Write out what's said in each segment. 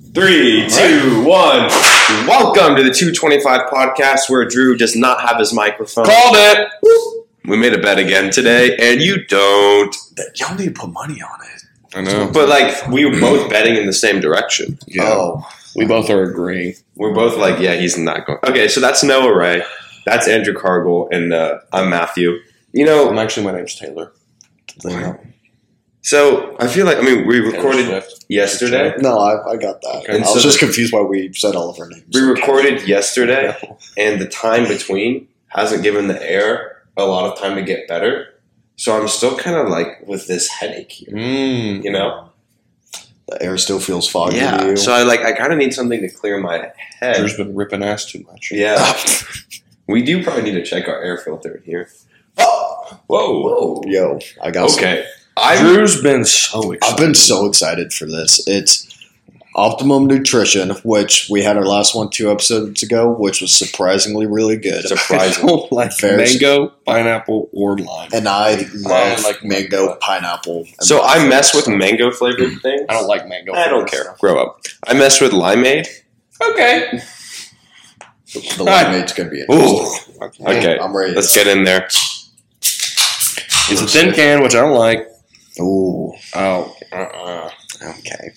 Three, two, one. Welcome to the 225 podcast where Drew does not have his microphone. Called it. We made a bet again today, and you don't. Y'all need to put money on it. I know. But like, we were both betting in the same direction. Yeah. Oh, We both are agreeing. We're both like, yeah, he's not going. Okay, so that's Noah Ray. That's Andrew Cargill, and uh, I'm Matthew. You know, I'm actually my name's Taylor. So I feel like I mean we recorded yesterday. no, I, I got that. Okay. I was So just confused why we said all of our names. We recorded yesterday, and the time between hasn't given the air a lot of time to get better. So I'm still kind of like with this headache here, Mm. you know? The air still feels foggy to Yeah. you. So I like I kind of need something to clear my head. Drew's been ripping ass too much. Yeah. we do probably need to check our air filter in here. oh, Whoa. Whoa. yo, I got some- Okay. I Drew's been so excited. I've been so excited for this. It's Optimum Nutrition, which we had our last one two episodes ago, which was surprisingly really good. I like Very- mango, pineapple, or lime. And I love like mango, mango. pineapple. so I lime. mess with mango flavored mm. things. I don't like mango. I don't flavored care. Grow up. I mess with limeade. Okay. the limeade's gonna be Ooh. Okay. I'm ready. Let's get in there. It's a thin can, which I don't like. Ooh, Oh. Uh-uh. okay.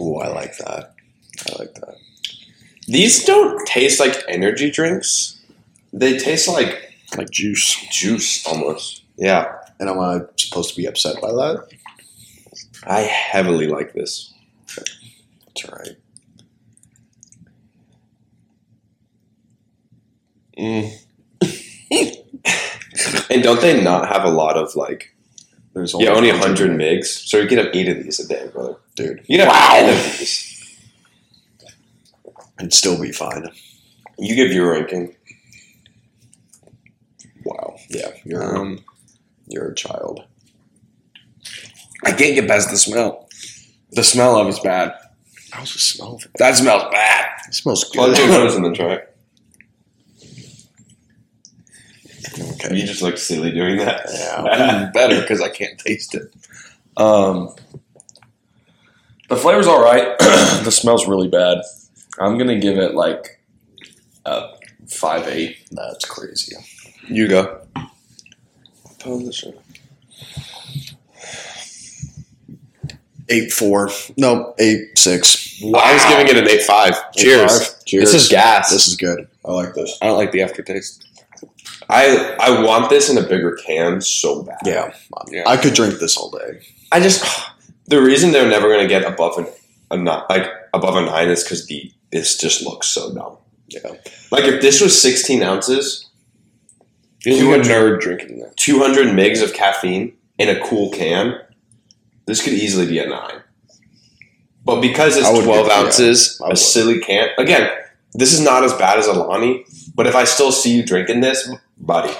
Ooh, I like that. I like that. These don't taste like energy drinks. They taste like Like juice. juice almost. Yeah. And am I supposed to be upset by that? I heavily like this. That's right. Mm. And don't they not have a lot of like There's yeah, only 100 migs. So you can have 8 of these a day, brother. dude, You can have 10 of these. and still be fine. You give your ranking. Wow. Yeah, you're Um, you're a child. I can't get past the smell. The smell of it's bad. How's the smell of it? That smells bad. It smells good. nose in the try. Okay. You just look silly doing that. Yeah. Better because I can't taste it. Um, the flavor's all right. the smell's really bad. I'm gonna give it like a five eight. That's crazy. You go. Eight four. No, eight six. I was giving it an 8 5. Cheers. Eight, five. Cheers. This is gas. This is good. I like this. I don't like the aftertaste. I I want this in a bigger can so bad. Yeah. Yeah. I could drink this all day. I just the reason they're never going to get above an, a nine, like above a nine is because the this just looks so dumb. Yeah. Like if this was 16 ounces, like a 200 nerd drinking that. 200 migs of caffeine in a cool can, this could easily be a nine. But because it's 12 give- yeah, ounces, I a silly can. Again, this is not as bad as Alani, but if I still see you drinking this, buddy,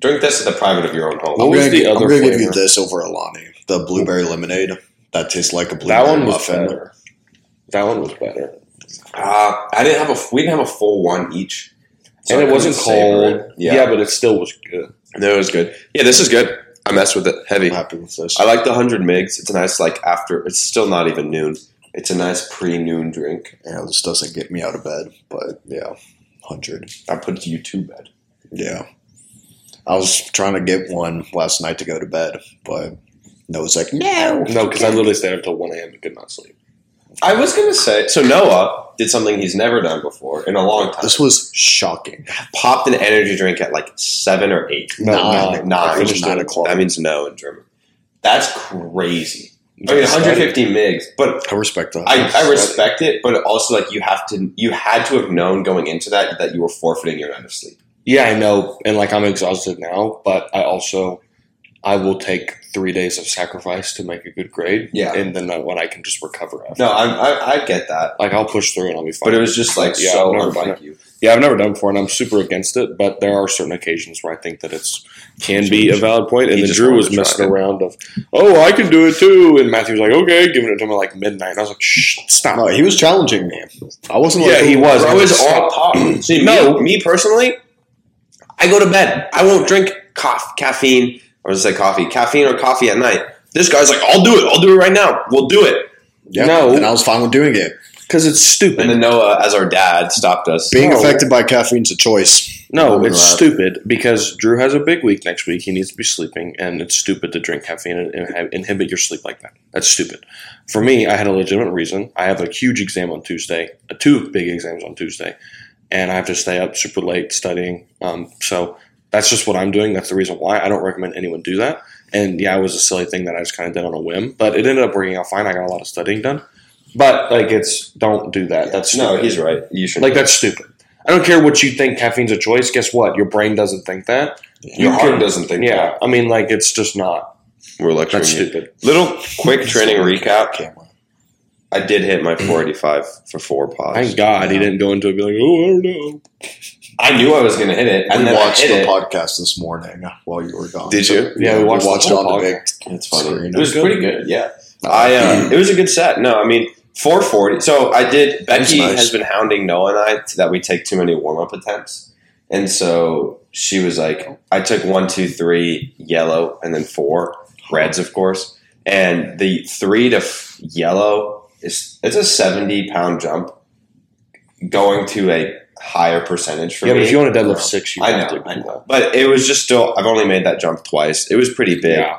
drink this at the private of your own home. What I'm was gonna, the other gonna give you this over Alani. The blueberry lemonade. That tastes like a blueberry That one was muffin. better. That one was better, Uh, I didn't have a. We didn't have a full one each, so and it wasn't cold. it. Yeah. Yeah, but it still was good. no, it was good. Yeah, this is good. I messed with it heavy. I'm happy with this. I like the hundred migs. It's a nice like after. It's still not even noon. It's a nice pre-noon drink. yeah, this doesn't get me out of bed, but yeah, hundred. I put it to you to bed. Yeah. I was trying to get one last night to go to bed, but Noah's like, no. No, because I literally stayed up until one a.m. and could not sleep. I was gonna say. So Noah did something he's never done before in a long time. This was shocking. popped an energy drink at like seven or eight. No, Nine. nine. I finished Finished nine o'clock. That means no in German. That's crazy. I mean, 150 migs, but I respect that. I, I respect it. But also, like you have to, you had to have known going into that that you were forfeiting your night of sleep. Yeah, I know, and like I'm exhausted now, but I also I will take three days of sacrifice to make a good grade. Yeah. and then when I can just recover after. No, I, I, I get that, like I'll push through and I'll be fine. but it was just like Yeah, so I've never done unlike you. yeah, I've never done it before, and I'm super against it. But there are certain occasions where I think that it's can be a valid point. And He then Drew was messing it. around of, oh, I can do it too, and Matthew was like, okay, giving it to him at like midnight. And I was like, shh, stop. no, he was challenging me. I wasn't like, Yeah, he was. I was all talk. See, No. me, me personally, I go to bed. I won't drink coffee, caffeine, or just say coffee, caffeine or coffee at night This guy's like, I'll do it. I'll do it right now. We'll do it. Yeah, No. and I was fine with doing it. Because it's stupid. And then Noah, as our dad, stopped us. Being No. affected by caffeine's a choice. no, it's that. stupid because Drew has a big week next week. He needs to be sleeping, and it's stupid to drink caffeine and, and have- inhibit your sleep like that. That's stupid. For me, I had a legitimate reason. I have a huge exam on Tuesday, uh, two big exams on Tuesday, and I have to stay up super late studying. Um, so that's just what I'm doing. That's the reason why. I don't recommend anyone do that. And yeah, it was a silly thing that I just kind of did on a whim, but it ended up working out fine. I got a lot of studying done. But like, it's don't do that. That's no, stupid. he's right. You should Like that's stupid. I don't care what you think caffeine's a choice. Guess what? Your brain doesn't think that. Your you heart can- doesn't think Yeah, that. I mean, like it's just not. We're lecturing That's you. stupid. Little quick training recap. Camera. I did hit my 485 for four pods. Thank God he didn't go into it and be like, oh, I don't know. I knew I was going to hit it, and we then watched I hit the it. podcast this morning while you were gone. Did you? Yeah, we watched the it whole on the big. It's funny. Screen. It was Good. pretty good. Yeah, I. Uh, it was a good set. No, I mean 440. So I did. Becky nice. has been hounding Noah and I t- that we take too many warm up attempts, and so she was like, I took one, two, three yellow, and then four reds, of course, and the three to f- yellow is it's a 70 pound jump going to a higher percentage for yeah, me. but if you want to deadlift six, you I know, to. I know. But it was just still. I've only made that jump twice. It was pretty big. Yeah.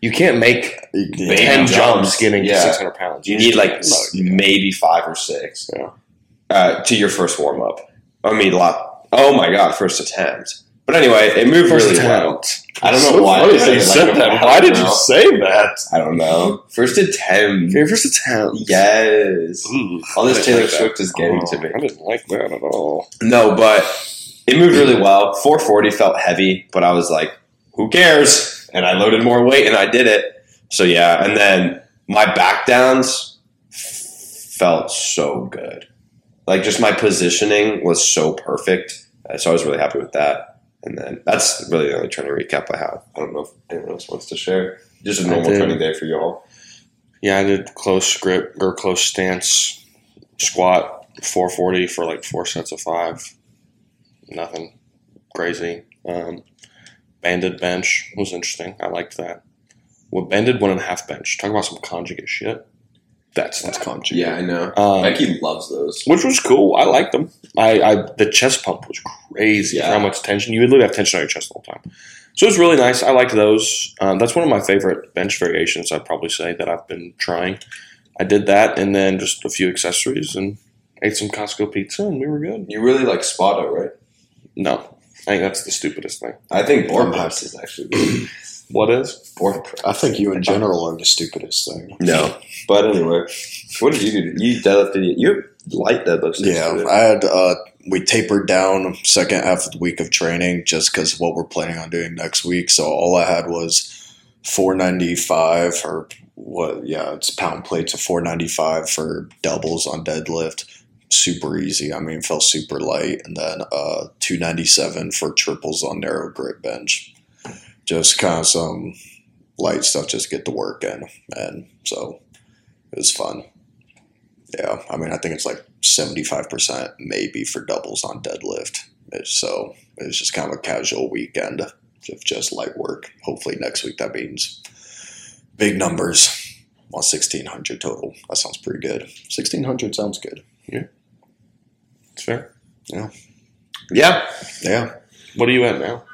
You can't make Yeah. ten jumps. jumps getting Yeah. to six hundred pounds. You just need like maybe five or six Yeah. uh, to your first warm up. I mean, a lot. Oh my god, first attempt. But anyway, it moved First really attempt. well. I don't know So why. funny I you said said like, that. Why did you say that? I don't know. First attempt. Your first attempt. Yes. Ooh, All this Taylor like. Swift is getting oh, to Oh, me. I didn't like that at all. No, but it moved really mm. well. 440 felt heavy, but I was like, who cares? And I loaded more weight and I did it. So yeah, and then my back downs felt so good. Like just my positioning was so perfect. So I was really happy with that. And then that's really the only training recap I have. I don't know if anyone else wants to share. Just a normal training day for y'all. Yeah, I did close grip or close stance squat 440 for like four sets of five. Nothing crazy. Um, banded bench was interesting. I liked that. Well, banded one and a half bench. Talk about some conjugate shit. That's That's that. conjugate. Yeah, I know. Um, Becky loves those. which was cool. I liked them. I, I the chest pump was crazy for Yeah. how much tension you would literally have tension on your chest the whole time. So it was really nice. I liked those. Um, that's one of my favorite bench variations. I'd probably say that I've been trying. I did that, and then just a few accessories, and ate some Costco pizza, and we were good. You really like Spoto, right? No, I think that's the stupidest thing. I think board I'm is actually good. What is? board press. I think you in general are the stupidest thing. No, but anyway, what did you do? You deadlifted. You light deadlifts. Yeah. I had uh, we tapered down second half of the week of training just because of what we're planning on doing next week. So all I had was 495 or what? Yeah, it's pound plates of 495 for doubles on deadlift. Super easy. I mean, felt super light, and then uh, 297 for triples on narrow grip bench. Just kind of some light stuff, just get the work in, and so it was fun. Yeah, I mean, I think it's like seventy-five percent maybe for doubles on deadlift. So it's just kind of a casual weekend of just light work. Hopefully next week that means big numbers on sixteen hundred total. That sounds pretty good. Sixteen hundred sounds good. Yeah. It's fair. yeah. Yeah. What are you at now?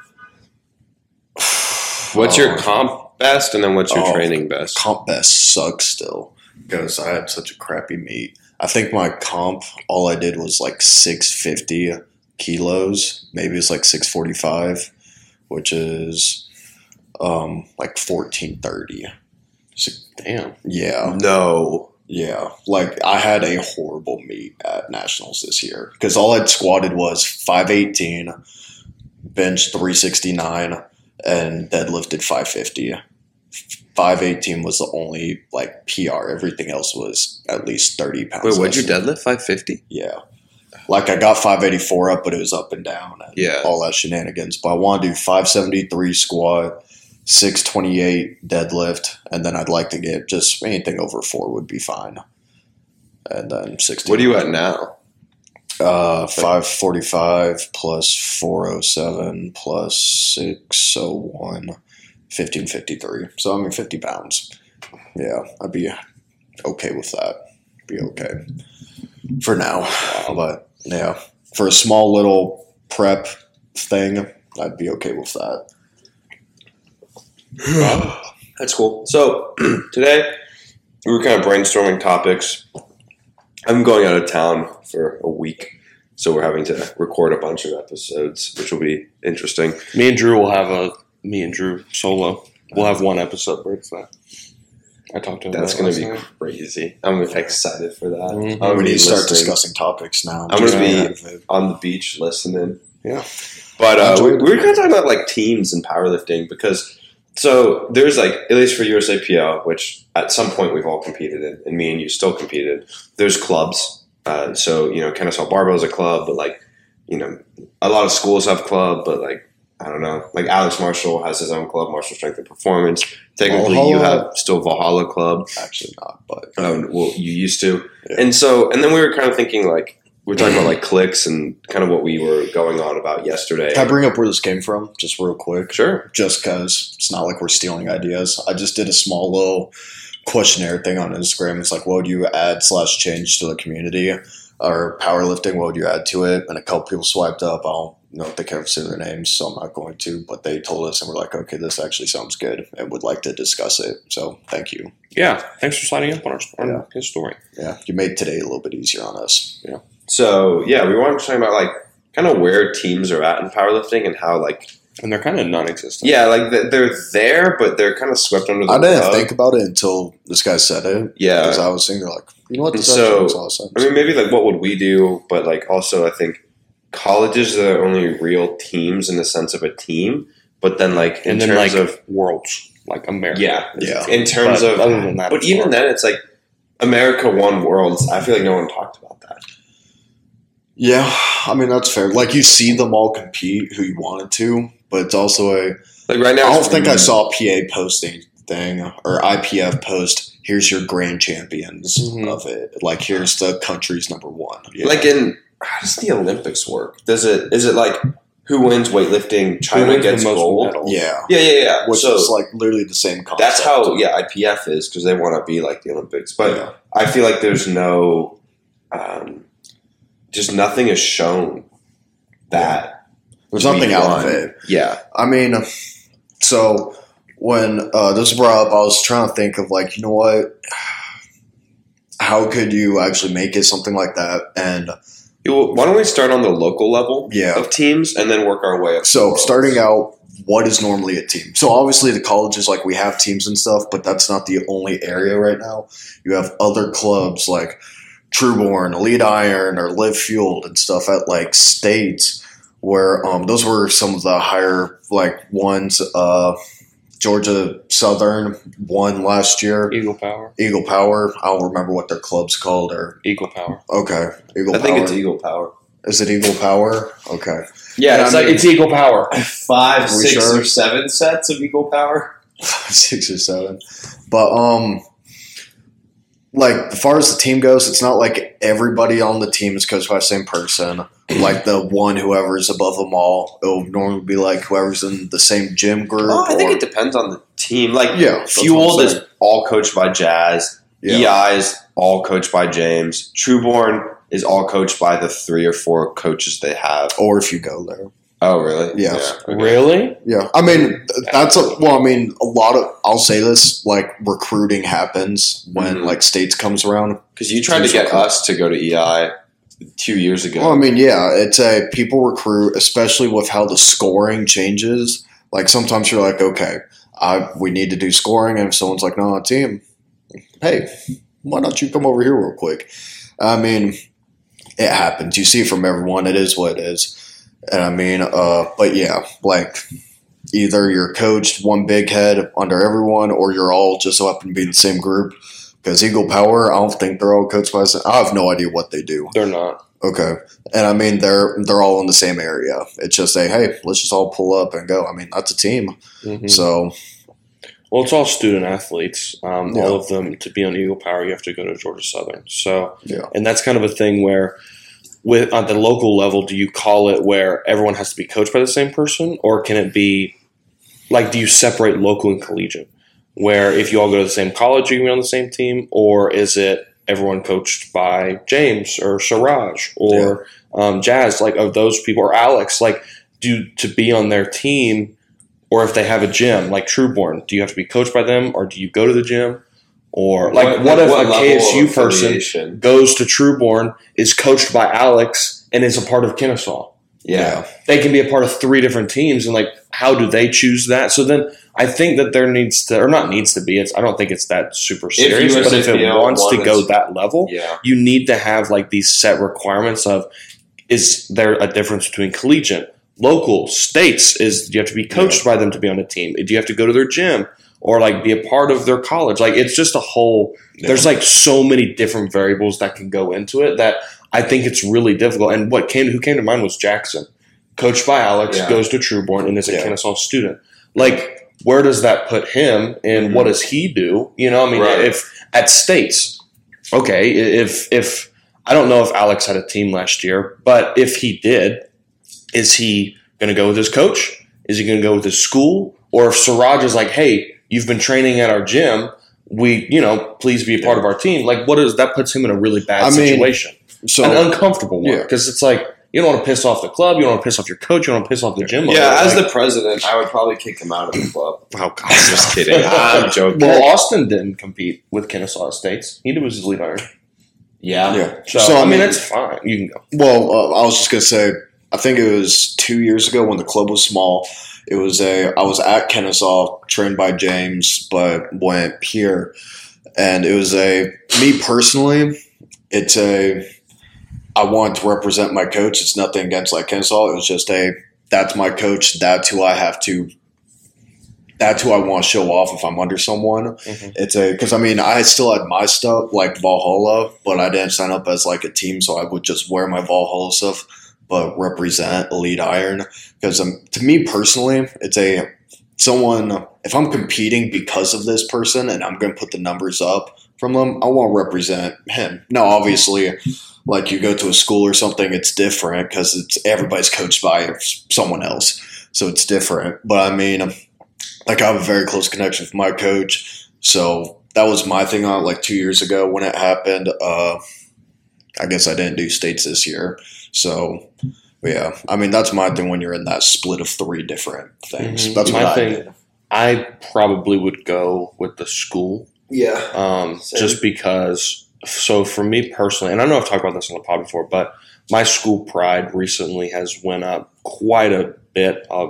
What's your Oh, comp best, and then what's your Oh. training best? comp best sucks still because I had such a crappy meet. I think my comp, all I did was like 650 kilos. Maybe it's like 645, which is um, like 1430. Damn. Yeah. No. Yeah. Like I had a horrible meet at Nationals this year because all I'd squatted was 518, bench 369, and deadlifted 550. 518 was the only like PR. Everything else was at least 30 pounds. Wait, what'd you deadlift? Five fifty. Yeah. Like I got 584 up, but it was up and down and Yeah. all that shenanigans. But I want to do 573 squat, 628 deadlift, and then I'd like to get just anything over four would be fine. And then 60. What are you at now? Uh, 545 plus 407 plus 601 fifteen fifty three. So I mean, fifty pounds. Yeah, I'd be okay with that. Be okay for now. But yeah, for a small little prep thing, I'd be okay with that. That's cool. So today we were kind of brainstorming topics. I'm going out of town for a week, so we're having to record a bunch of episodes, which will be interesting. Me and Drew will have a me and Drew solo. We'll have one episode where it's that. I talked to him. That's going to be night. crazy. I'm excited for that. Mhm. I'm gonna we need to start listening discussing topics now. I'm gonna be- on the beach listening. Yeah. But uh, we, Enjoy we were kind of talking about like teams and powerlifting because so there's like at least for USAPL, which at some point we've all competed in, and me and you still competed. There's clubs. Uh, so you know, Kennesaw Barbell is a club, but like you know, a lot of schools have club, but like I don't know, like Alex Marshall has his own club, Marshall Strength and Performance. Technically, you have still Valhalla Club. Actually, not, but Um, well, you used to, Yeah. and so, and then we were kind of thinking like were talking about like clicks and kind of what we were going on about yesterday. can I bring up where this came from, just real quick? Sure. Just because it's not like we're stealing ideas. I just did a small little questionnaire thing on Instagram. It's like, what would you add slash change to the community or powerlifting? What would you add to it? And a couple people swiped up. I don't know if they care to say their names, so I'm not going to. But they told us, and we're like, okay, this actually sounds good, and would like to discuss it. So thank you. Yeah. Thanks for signing up on our on Yeah. his story. Yeah, you made today a little bit easier on us. So yeah, we wanted to talk about like kind of where teams are at in powerlifting and how like And they're kind of non-existent. yeah, like they're there, but they're kind of swept under the I didn't rug. think about it until this guy said it. Yeah. because I was sitting there like, you know what, this So, actually makes a lot of sense. I mean, maybe like what would we do? But like also, I think colleges are the only real teams in the sense of a team. But then like in And then terms like of worlds, like America. yeah, Yeah. in terms But of other than that, But even hard. then, it's like America won worlds. I feel like no one talked about that. Yeah, I mean that's fair. Like you see them all compete who you wanted to, but it's also a. Like right now, I don't think I saw PA posting thing or IPF post. Here's your grand champions Mhm. of it. Like here's the country's number one. Yeah. like in how does the Olympics work? Does it is it like who wins weightlifting? China wins gets gold. medals? yeah, Yeah, yeah, yeah. which so is like literally the same concept. that's how yeah IPF is because they want to be like the Olympics. But Yeah. I feel like there's no, um, just nothing is shown that There's nothing out won. of it. Yeah, I mean, so when uh, this was brought up, I was trying to think of like, you know what? How could you actually make it something like that? And why don't we start on the local level Yeah. of teams and then work our way up? so starting out, what is normally a team? So obviously the colleges, like we have teams and stuff, but that's not the only area right now. You have other clubs like Trueborn, Elite Iron, or Live Fueled and stuff at like states where um, those were some of the higher like ones. Uh, Georgia Southern won last year. Eagle Power. Eagle Power. I don't remember what their club's called. Or Eagle Power. okay, Eagle Power. I Power. think it's Eagle Power. Is it Eagle Power? Okay, Yeah, it's like it's Eagle Power. five, six, sure? or seven sets of Eagle Power. six or seven. But um, like as far as the team goes, it's not like everybody on the team is coached by the same person. Like the one whoever's above them all, it'll normally be like whoever's in the same gym group. Oh, I think or- it depends on the team. Like Yeah, Fueled is all coached by Jazz. yeah. EI is all coached by James. Trueborn is all coached by the three or four coaches they have. or if you go there. Oh, really? Yeah. okay. Really? Yeah, I mean that's a well. I mean a lot of I'll say this like recruiting happens when Mhm. like states comes around. Because you tried to get us to go to EI two years ago. Well, I mean, yeah, it's a people recruit, especially with how the scoring changes. Like sometimes you're like, okay, I we need to do scoring, and if someone's like, no, team, hey, why don't you come over here real quick? I mean, it happens. You see it from everyone. It is what it is. And I mean, uh, but yeah, like either you're coached one big head under everyone, or you're all just so happen to be in the same group. Because Eagle Power, I don't think they're all coached by. I have no idea what they do. They're not. Okay, and I mean they're they're all in the same area. It's just a hey, let's just all pull up and go. I mean that's a team. Mhm. So Well, it's all student athletes. Um, Yeah. All of them to be on Eagle Power, you have to go to Georgia Southern. So, Yeah. and that's kind of a thing where, with at the local level, do you call it where everyone has to be coached by the same person, or can it be like do you separate local and collegiate? Where if you all go to the same college, you can be on the same team, or is it everyone coached by James or Siraj or um, Jazz, like of those people, or Alex, like do to be on their team, or if they have a gym like Trueborn, do you have to be coached by them, or do you go to the gym, or like what, if a KSU person goes to Trueborn, is coached by Alex, and is a part of Kennesaw? Yeah. They can be a part of three different teams, and like how do they choose that? So then I think that there needs to, or not needs to be. It's I don't think it's that super serious, but if it wants to go that level, Yeah. you need to have like these set requirements of is there a difference between collegiate, local, states? Is do you have to be coached by them to be on a team? Do you have to go to their gym or like be a part of their college? Like it's just a whole. There's like so many different variables that can go into it that I think it's really difficult. And what came who came to mind was Jackson, coached by Alex, Yeah. goes to Trueborn and is a Yeah. Kennesaw student. Like where does that put him and mm-hmm. what does he do? You know, I mean, Right. if at states, okay, if if I don't know if Alex had a team last year, but if he did, is he going to go with his coach? Is he going to go with his school? Or if Siraj is like, hey, you've been training at our gym, we, you know, please be a part of our team. Like, what is that puts him in a really bad I mean, situation, So an uncomfortable one, Yeah. because it's like you don't want to piss off the club, you don't want to piss off your coach, you don't want to piss off the gym. owner. Yeah, as Like, the president, I would probably kick him out of the club. oh god, I'm just kidding. I'm joking. Well, Austin didn't compete with Kennesaw States. He was his lead iron. Yeah. yeah. So, I mean, it's fine. You can go. Well, uh, I was just gonna say, I think it was two years ago when the club was small. It was a I was at Kennesaw, trained by James, but went here, and it was a me personally. It's a I want to represent my coach. It's nothing against like Kennesaw. It was just a that's my coach. That's who I have to. That's who I want to show off if I'm under someone. Mhm. It's a because I mean I still had my stuff like Valhalla, but I didn't sign up as like a team, so I would just wear my Valhalla stuff, but represent Elite Iron because um, to me personally, it's a someone. If I'm competing because of this person and I'm going to put the numbers up from them, I want to represent him. Now, obviously, like you go to a school or something, it's different because it's everybody's coached by someone else, so it's different. But I mean, like I have a very close connection with my coach, so that was my thing on like two years ago when it happened. Uh, I guess I didn't do states this year, so yeah. I mean, that's my thing when you're in that split of three different things. Mhm. That's My I thing- did. I probably would go with the school Yeah. um, Same. just because. So for me personally, and I know I've talked about this on the pod before, but my school pride recently has went up quite a bit, uh,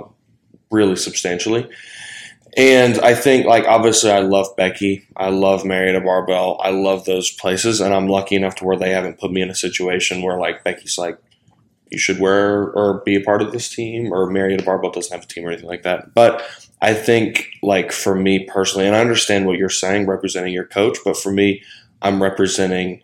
really substantially. And I think, like, obviously, I love Becky. I love Marietta Barbell. I love those places, and I'm lucky enough to where they haven't put me in a situation where, like, Becky's like, you should wear or be a part of this team, or Marietta Barbell doesn't have a team or anything like that. But I think, like, for me personally, and I understand what you're saying, representing your coach, but for me, I'm representing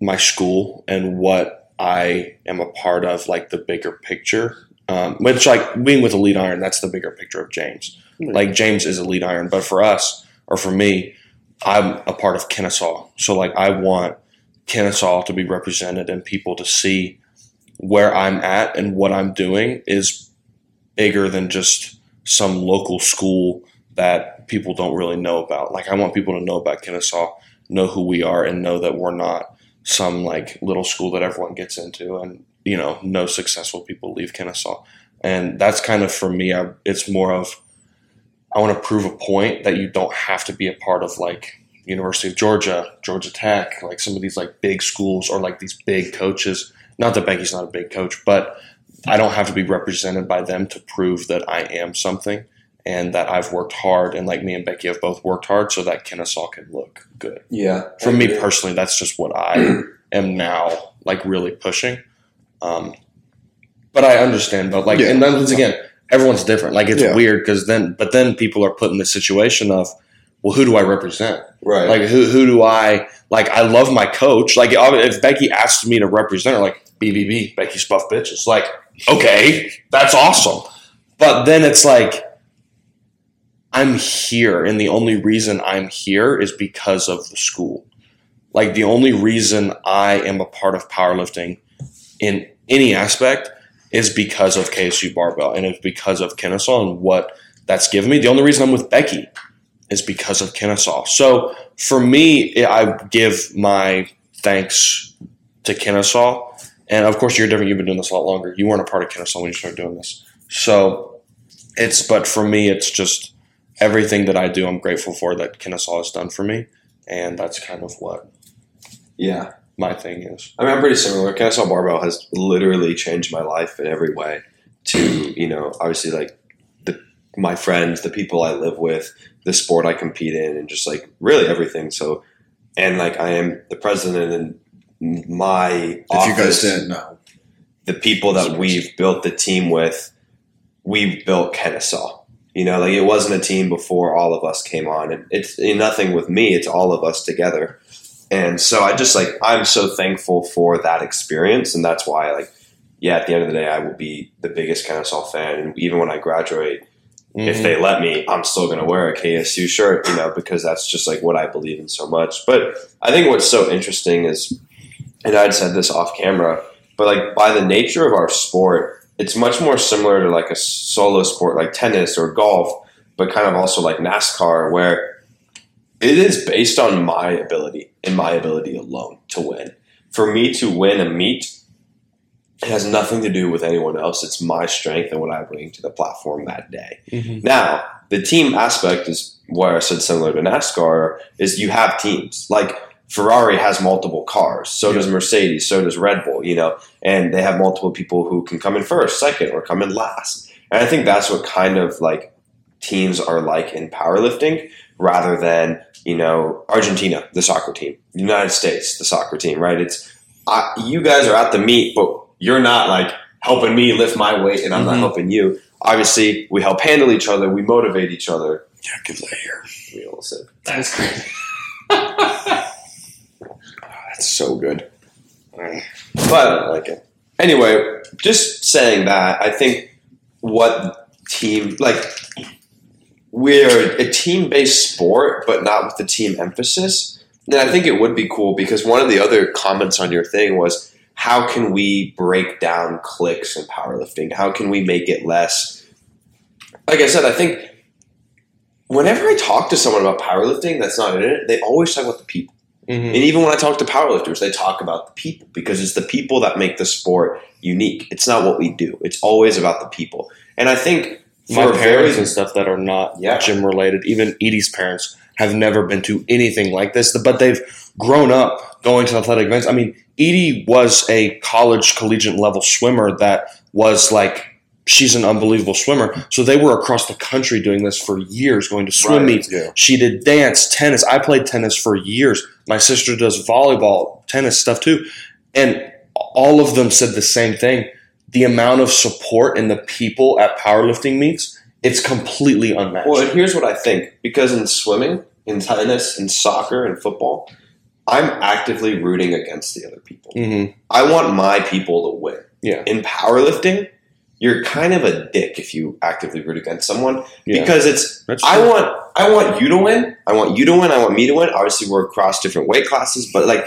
my school and what I am a part of, like, the bigger picture. Um, which, like, being with Elite Iron, that's the bigger picture of James. Like, James is Elite Iron, but for us, or for me, I'm a part of Kennesaw. So, like, I want Kennesaw to be represented and people to see where I'm at and what I'm doing is bigger than just some local school that people don't really know about. Like I want people to know about Kennesaw, know who we are, and know that we're not some like little school that everyone gets into, and you know, no successful people leave Kennesaw. And that's kind of for me. I, it's more of I want to prove a point that you don't have to be a part of like University of Georgia, Georgia Tech, like some of these like big schools or like these big coaches. Not that Becky's not a big coach, but I don't have to be represented by them to prove that I am something and that I've worked hard and like me and Becky have both worked hard so that Kennesaw can look good. Yeah. For me personally, that's just what I am now like really pushing. Um, but I understand, but like, Yeah. and then once again, everyone's different. Like it's Yeah. weird because then, but then people are put in the situation of, well, who do I represent? Right. Like who who do I like? I love my coach. Like if Becky asked me to represent her, like BBB, Becky's buff bitches. Like okay, that's awesome. But then it's like I'm here, and the only reason I'm here is because of the school. Like the only reason I am a part of powerlifting in any aspect is because of KSU barbell, and it's because of Kennesaw and what that's given me. The only reason I'm with Becky is because of Kennesaw. So for me, I give my thanks to Kennesaw. And of course, you're different. You've been doing this a lot longer. You weren't a part of Kennesaw when you started doing this. So it's, but for me, it's just everything that I do, I'm grateful for that Kennesaw has done for me. And that's kind of what Yeah. my thing is. I mean, I'm pretty similar. Kennesaw Barbell has literally changed my life in every way. To you know, obviously, like the my friends, the people I live with, the sport I compete in, and just like really everything. So, and like I am the president, and my If office, you guys didn't know, the people that we've built the team with, we've built Kennesaw. You know, like it wasn't a team before all of us came on, and it's nothing with me. It's all of us together. And so I just like I'm so thankful for that experience, and that's why like yeah, at the end of the day, I will be the biggest Kennesaw fan, and even when I graduate, if Mhm. they let me, I'm still going to wear a KSU shirt, you know, because that's just like what I believe in so much. But I think what's so interesting is, and I'd said this off camera, but like by the nature of our sport, it's much more similar to like a solo sport like tennis or golf, but kind of also like NASCAR, where it is based on my ability and my ability alone to win. For me to win a meet, it has nothing to do with anyone else. It's my strength and what I bring to the platform that day. Mhm. Now, the team aspect is where I said similar to NASCAR is you have teams. Like Ferrari has multiple cars, so does Mercedes, so does Red Bull, you know, and they have multiple people who can come in first, second, or come in last. And I think that's what kind of like teams are like in powerlifting rather than, you know, Argentina, the soccer team, United States, the soccer team, right? It's I, you guys are at the meet, but you're not like helping me lift my weight and I'm not Mhm. helping you. Obviously, we help handle each other, we motivate each other. yeah, give that here. We all said, That's That's so good. But I like it. Anyway, just saying that, I think what team like we're a team based sport, but not with the team emphasis. And I think it would be cool because one of the other comments on your thing was how can we break down clicks in powerlifting? How can we make it less? Like I said, I think whenever I talk to someone about powerlifting that's not in it, they always talk about the people. Mhm. And even when I talk to powerlifters, they talk about the people because it's the people that make the sport unique. It's not what we do. It's always about the people. And I think my parents and stuff that are not Yeah. gym related, even Edie's parents have never been to anything like this, but they've grown up going to athletic events. I mean, Edie was a college collegiate level swimmer that was like she's an unbelievable swimmer. So they were across the country doing this for years, going to swim Right. meets. Yeah. She did dance, tennis. I played tennis for years. My sister does volleyball, tennis stuff too. And all of them said the same thing. The amount of support and the people at powerlifting meets, it's completely unmatched. well, and here's what I think because in swimming, in tennis, in soccer, and football, I'm actively rooting against the other people. Mhm. I want my people to win. Yeah. In powerlifting, you're kind of a dick if you actively root against someone Yeah. because it's I want I want you to win. I want you to win. I want me to win. Obviously, we're across different weight classes, but like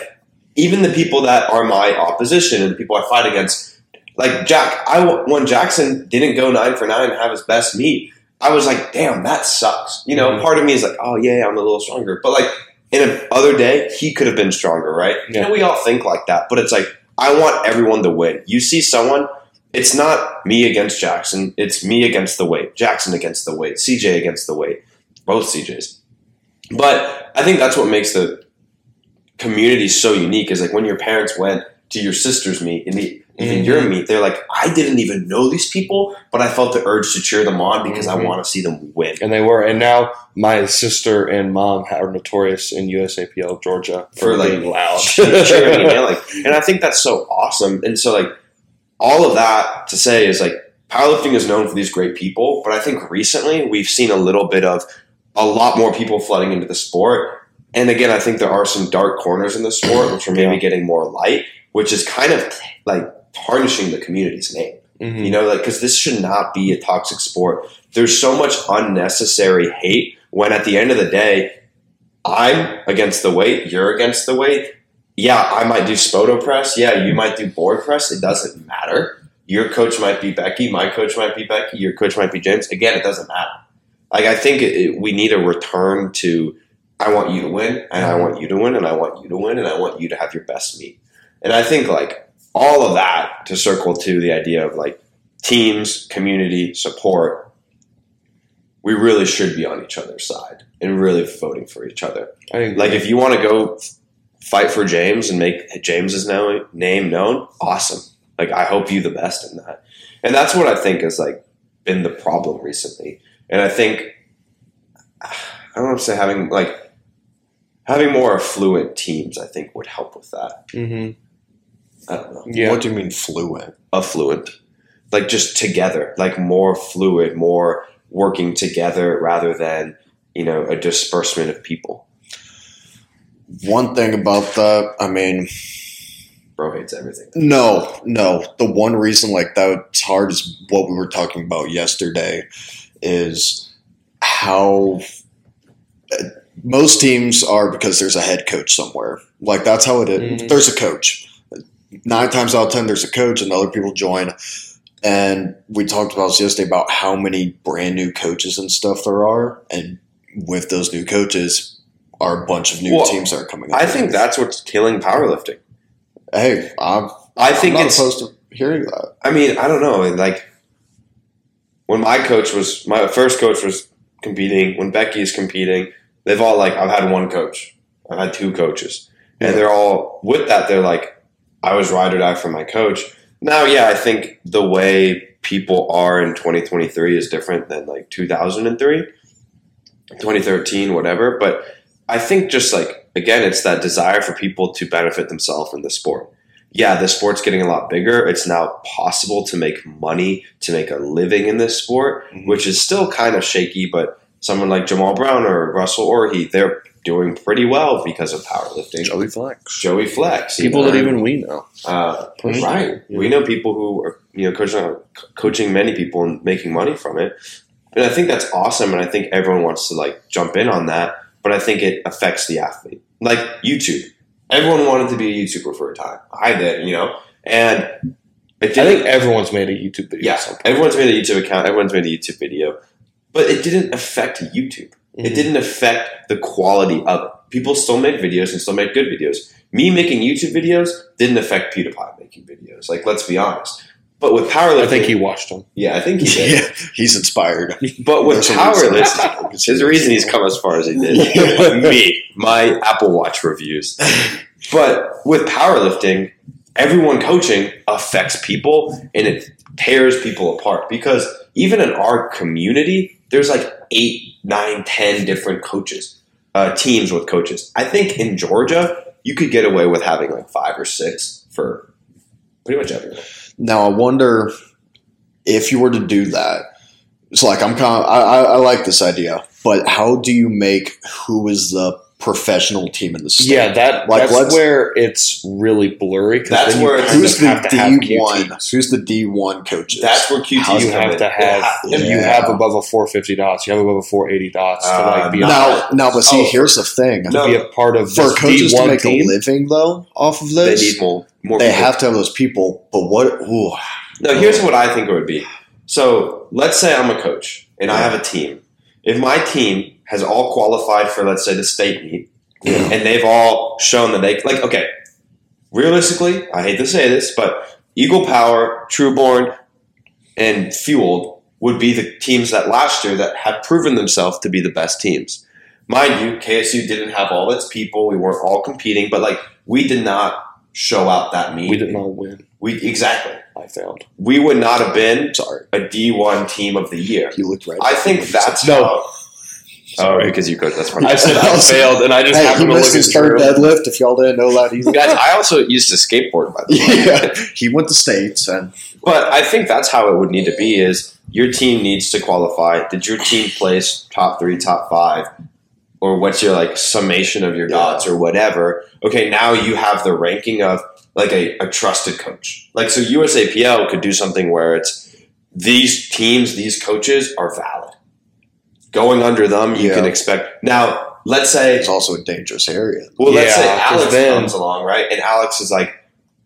even the people that are my opposition and the people I fight against, like Jack, I when Jackson didn't go nine for nine and have his best meet, I was like, damn, that sucks. You know, Mhm. part of me is like, oh yeah, I'm a little stronger, but like in another day, he could have been stronger, right? Yeah. And we all think like that, but it's like I want everyone to win. You see someone. It's not me against Jackson. It's me against the weight. Jackson against the weight. CJ against the weight both CJs. But I think that's what makes the community so unique is like when your parents went to your sister's meet and the, even Mhm. your meet, they're like, I didn't even know these people, but I felt the urge to cheer them on because Mhm. I want to see them win. and they were. And now my sister and mom are notorious in USAPL Georgia for, For, like, loud. cheering and yelling. And I think that's so awesome. And so like all of that to say is like powerlifting is known for these great people, but I think recently we've seen a little bit of a lot more people flooding into the sport. And again, I think there are some dark corners in the sport which are maybe Yeah. getting more light, which is kind of like tarnishing the community's name. Mhm. You know, like because this should not be a toxic sport. There's so much unnecessary hate when at the end of the day, I'm against the weight, you're against the weight. Yeah, I might do spoto press. Yeah, you might do board press. It doesn't matter. Your coach might be Becky. My coach might be Becky. Your coach might be James. Again, it doesn't matter. Like I think it, we need a return to I want you to win, and I want you to win, and I want you to win, and I want you to have your best meet. And I think like all of that to circle to the idea of like teams, community, support. We really should be on each other's side and really voting for each other. Like if you want to go fight for James and make James's name known, awesome. Like I hope you the best in that. And that's what I think has like been the problem recently. And I think I don't want to say having like having more affluent teams I think would help with that. Mhm. I don't know. Yeah. What do you mean fluent? Affluent. Like just together, like more fluid, more working together rather than, you know, a disbursement of people. One thing about that, I mean, Bro hates everything. No, no. The one reason like that's hard is what we were talking about yesterday is how most teams are because there's a head coach somewhere. Like that's how it is. Mhm. There's a coach. Nine times out of ten, there's a coach, and other people join. And we talked about this yesterday about how many brand new coaches and stuff there are, and with those new coaches, are a bunch of new Well, teams that are coming. Up. I think that's what's killing powerlifting. Hey, I'm, I think I'm not opposed to hearing that. I mean, I don't know. Like when my coach was, my first coach was competing. When Becky's competing, they've all like. I've had one coach. I've had two coaches, and they're all with that. They're like, I was ride or die for my coach. Now, yeah, I think the way people are in 2023 is different than like 2003, 2013, whatever. But I think just like again, it's that desire for people to benefit themselves in the sport. Yeah, the sport's getting a lot bigger. It's now possible to make money, to make a living in this sport, Mhm. which is still kind of shaky. But someone like Jamal Browner or Russel Orhii, they're doing pretty well because of powerlifting. Joey Flex. Joey Flex, People know, that even we know. uh, right. Yeah. We know people who are you know coaching coaching many people and making money from it, and I think that's awesome. And I think everyone wants to like jump in on that, but I think it affects the athlete. Like YouTube, everyone wanted to be a YouTuber for a time. I did, you know, and it I think everyone's made a YouTube video. yeah, at some point. everyone's made a YouTube account. Everyone's made a YouTube video, but it didn't affect YouTube. It Mhm. didn't affect the quality of it. People still make videos and still make good videos. Me making YouTube videos didn't affect PewDiePie making videos. Like, let's be honest. But with powerlifting, I think he watched them. yeah, I think he did. Yeah, he's inspired. But with There's a reason- powerlifting, there's a reason he's come as far as he did. Me, my Apple Watch reviews. But with powerlifting, everyone coaching affects people and it tears people apart because even in our community, there's like eight, nine, ten different coaches, uh, teams with coaches. I think in Georgia, you could get away with having like five or six for pretty much everyone. Now I wonder if you were to do that. It's like I'm kind. Of, I, I I like this idea, but how do you make who is the professional team in the state? Yeah, that Like, that's let's- where it's really blurry. That's where it's- kind Who's the have to have D one? Who's the D one coaches? That's where QTs How you have to have They have you Yeah. have above a 450 dots. You have above a 480 dots to Uh, like be, no. a, now. Now, but see, Oh. here's the thing: No. be a part of for this coaches to D1 make team. a living though off of this, They this, need more. More. they people. have to have those people. But what? Ooh, No, here's what I think it would be. So let's say I'm a coach and I have a team. If my team has all qualified for, let's say, the state meet, and they've all shown that they like, okay, realistically, I hate to say this, but Eagle Power, Trueborn, and Fueled would be the teams that last year that have proven themselves to be the best teams. Mind you, KSU didn't have all its people. We weren't all competing, but like we did not show out that meet. We did not win. We exactly. I failed. We would not have been sorry, a D1 team of the year. you looked right. I think that's No. how. Oh, because you could. That's funny. I said I failed, and I just Hey, happened to missed look his third Drew. deadlift. If y'all didn't know that, he's Guys, I also used to skateboard, by the way. yeah, he went to states and But I think that's how it would need to be: is your team needs to qualify. Did your team place top three, top five, or what's your like summation of your Yeah. dots or whatever? Okay, now you have the ranking of like a, a trusted coach. Like so, USAPL could do something where it's these teams, these coaches are valid. Going under them, you Yeah. can expect. Now, let's say it's also a dangerous area. Well, let's say Alex then- comes along, right? And Alex is like,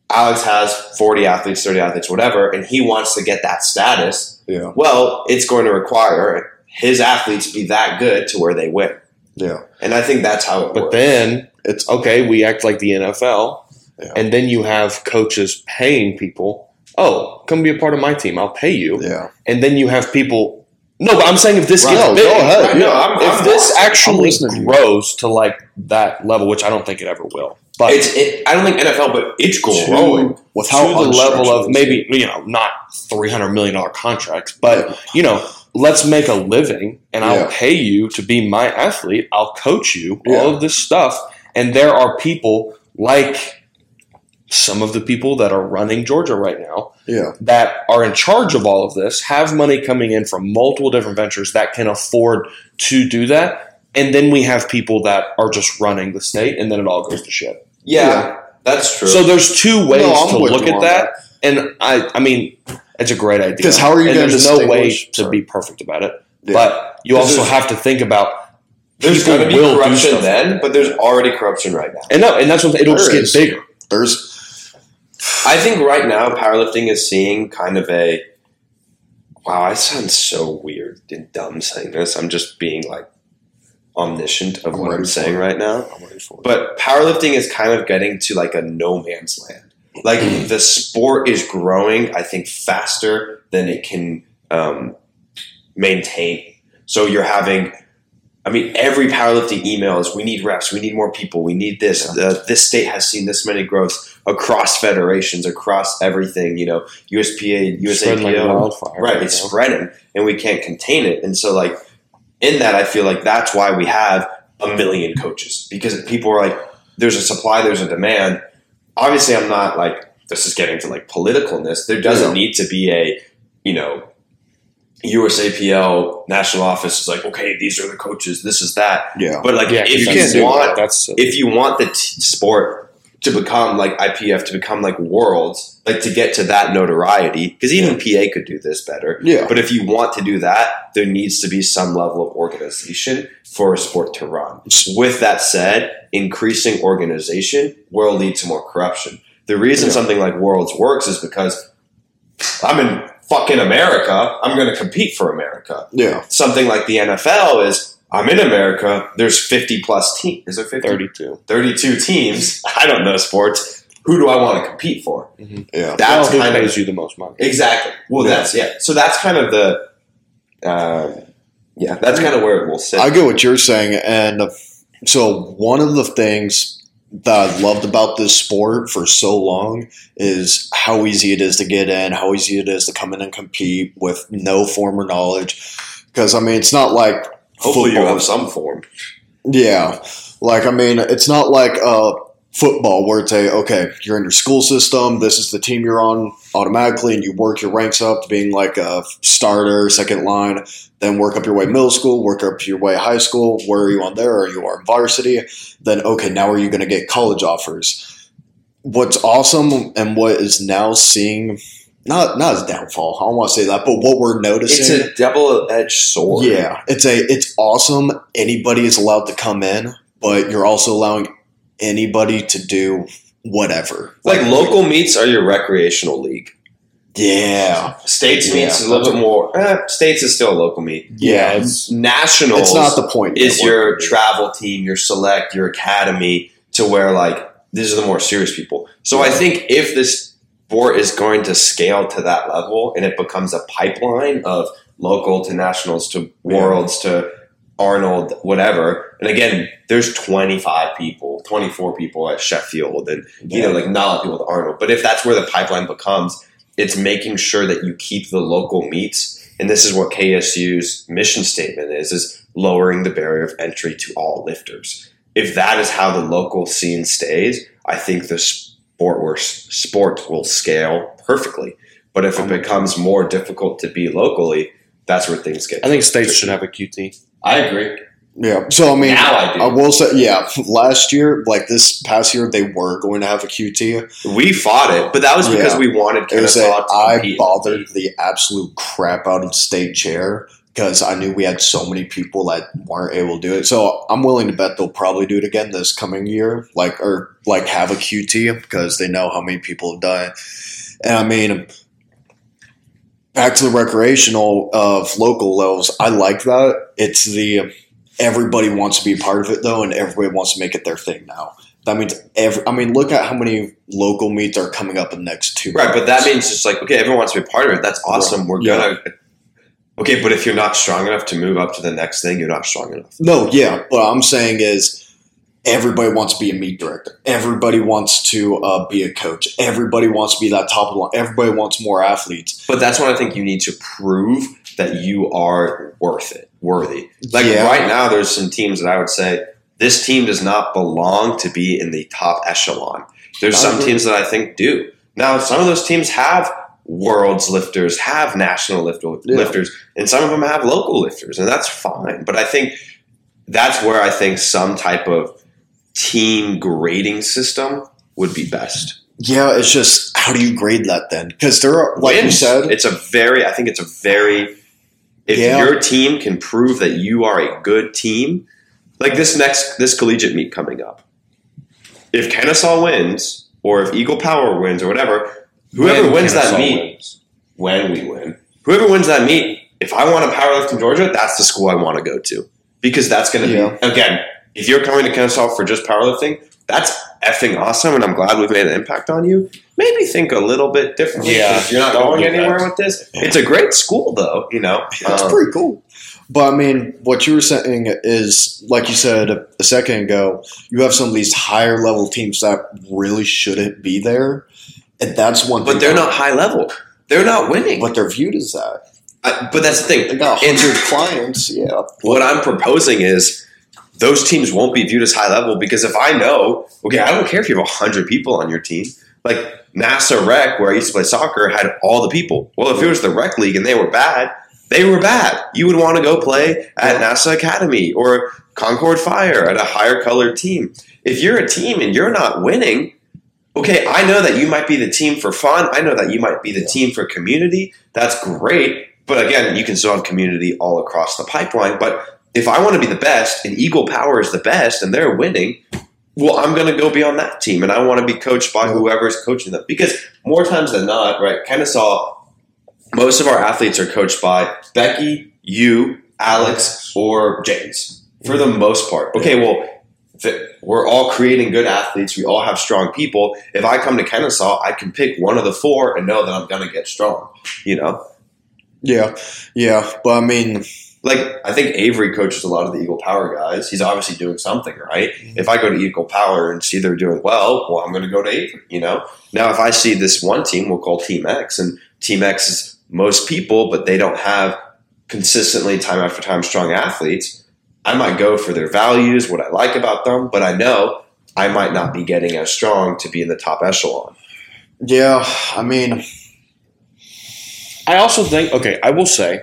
Alex has 40 athletes, 30 athletes, whatever, and he wants to get that status. Yeah, Well, it's going to require his athletes be that good to where they win. Yeah. And I think that's how it But works. then It's okay, we act like the NFL, Yeah. and then you have coaches paying people. Oh, come be a part of my team. I'll pay you. yeah. And then you have people. No, but I'm saying if this Right. gets big, go ahead. Right, no, I'm- if I'm this lost. Actually listening to grows to like that level, which I don't think it ever will, but it's it, I don't think NFL, but it's growing. With how to the level of maybe you know not three hundred million dollar contracts, but you know let's make a living and I'll Yeah. pay you to be my athlete. I'll coach you Yeah. all of this stuff, and there are people like some of the people that are running Georgia right now. Yeah. that are in charge of all of this have money coming in from multiple different ventures that can afford to do that. And then we have people that are just running the state, and then it all goes to shit. Yeah, Yeah. that's true. So there's two ways No, to look at on that, and I, I mean, it's a great idea. Because how are you And gonna There's no way to sorry. be perfect about it, Yeah. but you also have to think about there's going to be corruption then, but there's already corruption right now. and no, and that's what it'll There just is. get bigger. There's I think right now powerlifting is seeing kind of a wow. I sound so weird and dumb saying this. I'm just being like omniscient of I'm what I'm saying it. right now. I'm for it. But powerlifting is kind of getting to like a no man's land. Like the sport is growing, I think, faster than it can um, maintain. So you're having, I mean, every powerlifting email is we need reps, we need more people, we need this. Uh, this state has seen this many growths across federations, across everything. You know, USPA, Spreading like USAPL, wildfire. right? It's spreading, and we can't contain it. And so, like in that, I feel like that's why we have a million coaches because people are like, there's a supply, there's a demand. Obviously, I'm not like this is getting to like politicalness. There doesn't Yeah. need to be a you know USAPL national office is like, okay, these are the coaches, this is that. yeah. But like, Yeah, if you you, want that. That's if you want the t- sport to become like IPF to become like worlds, like to get to that notoriety, because even PA could do this better. Yeah. But if you want to do that, there needs to be some level of organization for a sport to run. With that said, increasing organization will lead to more corruption. The reason Yeah. something like Worlds works is because I'm in fucking America. I'm going to compete for America. Yeah. Something like the NFL is I'm in America. There's 50 plus teams. Is there 50? thirty-two. 32 teams. I don't know sports. Who do I want to compete for? Yeah. That's well, who kind of pays you the most money? exactly. Well, Yeah. that's yeah. So that's kind of the uh, yeah. That's kind of where it will sit. I get what you're saying, and so one of the things that I loved about this sport for so long is how easy it is to get in, how easy it is to come in and compete with no former knowledge. Because I mean, it's not like Hopefully, you football. have some form. Yeah, like I mean, it's not like uh, football where it's a okay, you're in your school system. This is the team you're on automatically, and you work your ranks up to being like a starter, second line. Then work up your way middle school, work up your way high school. Where are you on there? Are you on varsity? Then okay, now are you going to get college offers? What's awesome and what is now seeing. Not not as downfall. I don't want to say that, but what we're noticing. It's a double edged sword. Yeah, it's a it's awesome. Anybody is allowed to come in, but you're also allowing anybody to do whatever. Like local meets are your recreational league. Yeah, States Yeah. meets is a little bit more. Eh, states is still a local meet. yeah. it's Nationals It's not the point. is yet. your travel team, your select, your academy, to where like these are the more serious people. So I think if this sport is going to scale to that level and it becomes a pipeline of local to nationals to worlds to Arnold, whatever. And again, there's 25 people, 24 people at Sheffield, and you know, like not a lot of people at Arnold. But if that's where the pipeline becomes, it's making sure that you keep the local meets. And this is what KSU's mission statement is: is lowering the barrier of entry to all lifters. If that is how the local scene stays, I think the sport or sport will scale perfectly. But if it mm-hmm. becomes more difficult to be locally, that's where things get. I think states should have a QT. I agree. yeah. So I mean, now I do. I will say, yeah. Last year, like this past year, they were going to have a QT. we fought it, but that was because Yeah. we wanted It was Kennesaw to I bothered the absolute crap out of state chair because I knew we had so many people that weren't able to do it. So I'm willing to bet they'll probably do it again this coming year, like or like have a QT because they know how many people have done it. And I mean, back to the recreational of local levels. I like that. It's the everybody wants to be a part of it though, and everybody wants to make it their thing now. That means every. I mean, look at how many local meets are coming up in the next two. Right, but that means it's like okay, everyone wants to be a part of it. That's awesome. We're Yeah. gonna. Okay, but if you're not strong enough to move up to the next thing, you're not strong enough. No, yeah. What I'm saying is everybody wants to be a meet director. Everybody wants to uh, be a coach. Everybody wants to be that top of the line. Everybody wants more athletes. But that's when I think you need to prove that you are worth it, worthy. Like Yeah. right now, there's some teams that I would say this team does not belong to be in the top echelon. There's some teams that I think do. Now, some of those teams have world's lifters, have national lift- Yeah. lifters, and some of them have local lifters, and that's fine. But I think that's where I think some type of team grading system would be best. Yeah, it's just how do you grade that then? Because there are, like you said, it's a very. I think it's a very. If Yeah. your team can prove that you are a good team, like this next this collegiate meet coming up, if Kennesaw wins or if Eagle Power wins or whatever, whoever When wins that meet, wins. when we win, whoever wins that meet, if I want to powerlift in Georgia, that's the school I want to go to because that's going to Yeah. be again. If you're coming to Kennesaw for just powerlifting, that's effing awesome, and I'm glad we've made an impact on you. Maybe think a little bit differently. Yeah, 'cause you're not going anywhere that. with this. It's a great school, though. You know, That's Um, pretty cool. But I mean, what you were saying is, like you said a second ago, you have some of these higher level teams that really shouldn't be there, and that's one. but they're not high level. They're not winning. But they're viewed as that. I, but that's the thing. They got And- hundred clients. Yeah. what I'm proposing is those teams won't be viewed as high level because if I know, okay, I don't care if you have 100 people on your team. Like NASA Rec, where I used to play soccer, had all the people. Well, if it was the rec league and they were bad, they were bad. You would want to go play at NASA Academy or Concorde Fire at a higher colored team. If you're a team and you're not winning, okay, I know that you might be the team for fun. I know that you might be the team for community. That's great. But again, you can still have community all across the pipeline. But if I want to be the best and Eagle Power is the best and they're winning, well, I'm going to go be on that team and I want to be coached by whoever's coaching them. Because more times than not, right, Kennesaw, most of our athletes are coached by Becky, you, Alex, or James for the mm-hmm. most part. Okay, well, th- we're all creating good athletes. We all have strong people. If I come to Kennesaw, I can pick one of the four and know that I'm going to get strong. You know, Yeah. Yeah. But I mean, like I think Avery coaches a lot of the Eagle Power guys. He's obviously doing something right. Mm-hmm. If I go to Eagle Power and see they're doing well, well, I'm going to go to Avery. You know. Now, if I see this one team, we'll call Team X, and Team X is most people, but they don't have consistently time after time strong athletes. I might go for their values, what I like about them, but I know I might not be getting as strong to be in the top echelon. yeah. I mean, I also think, okay, I will say,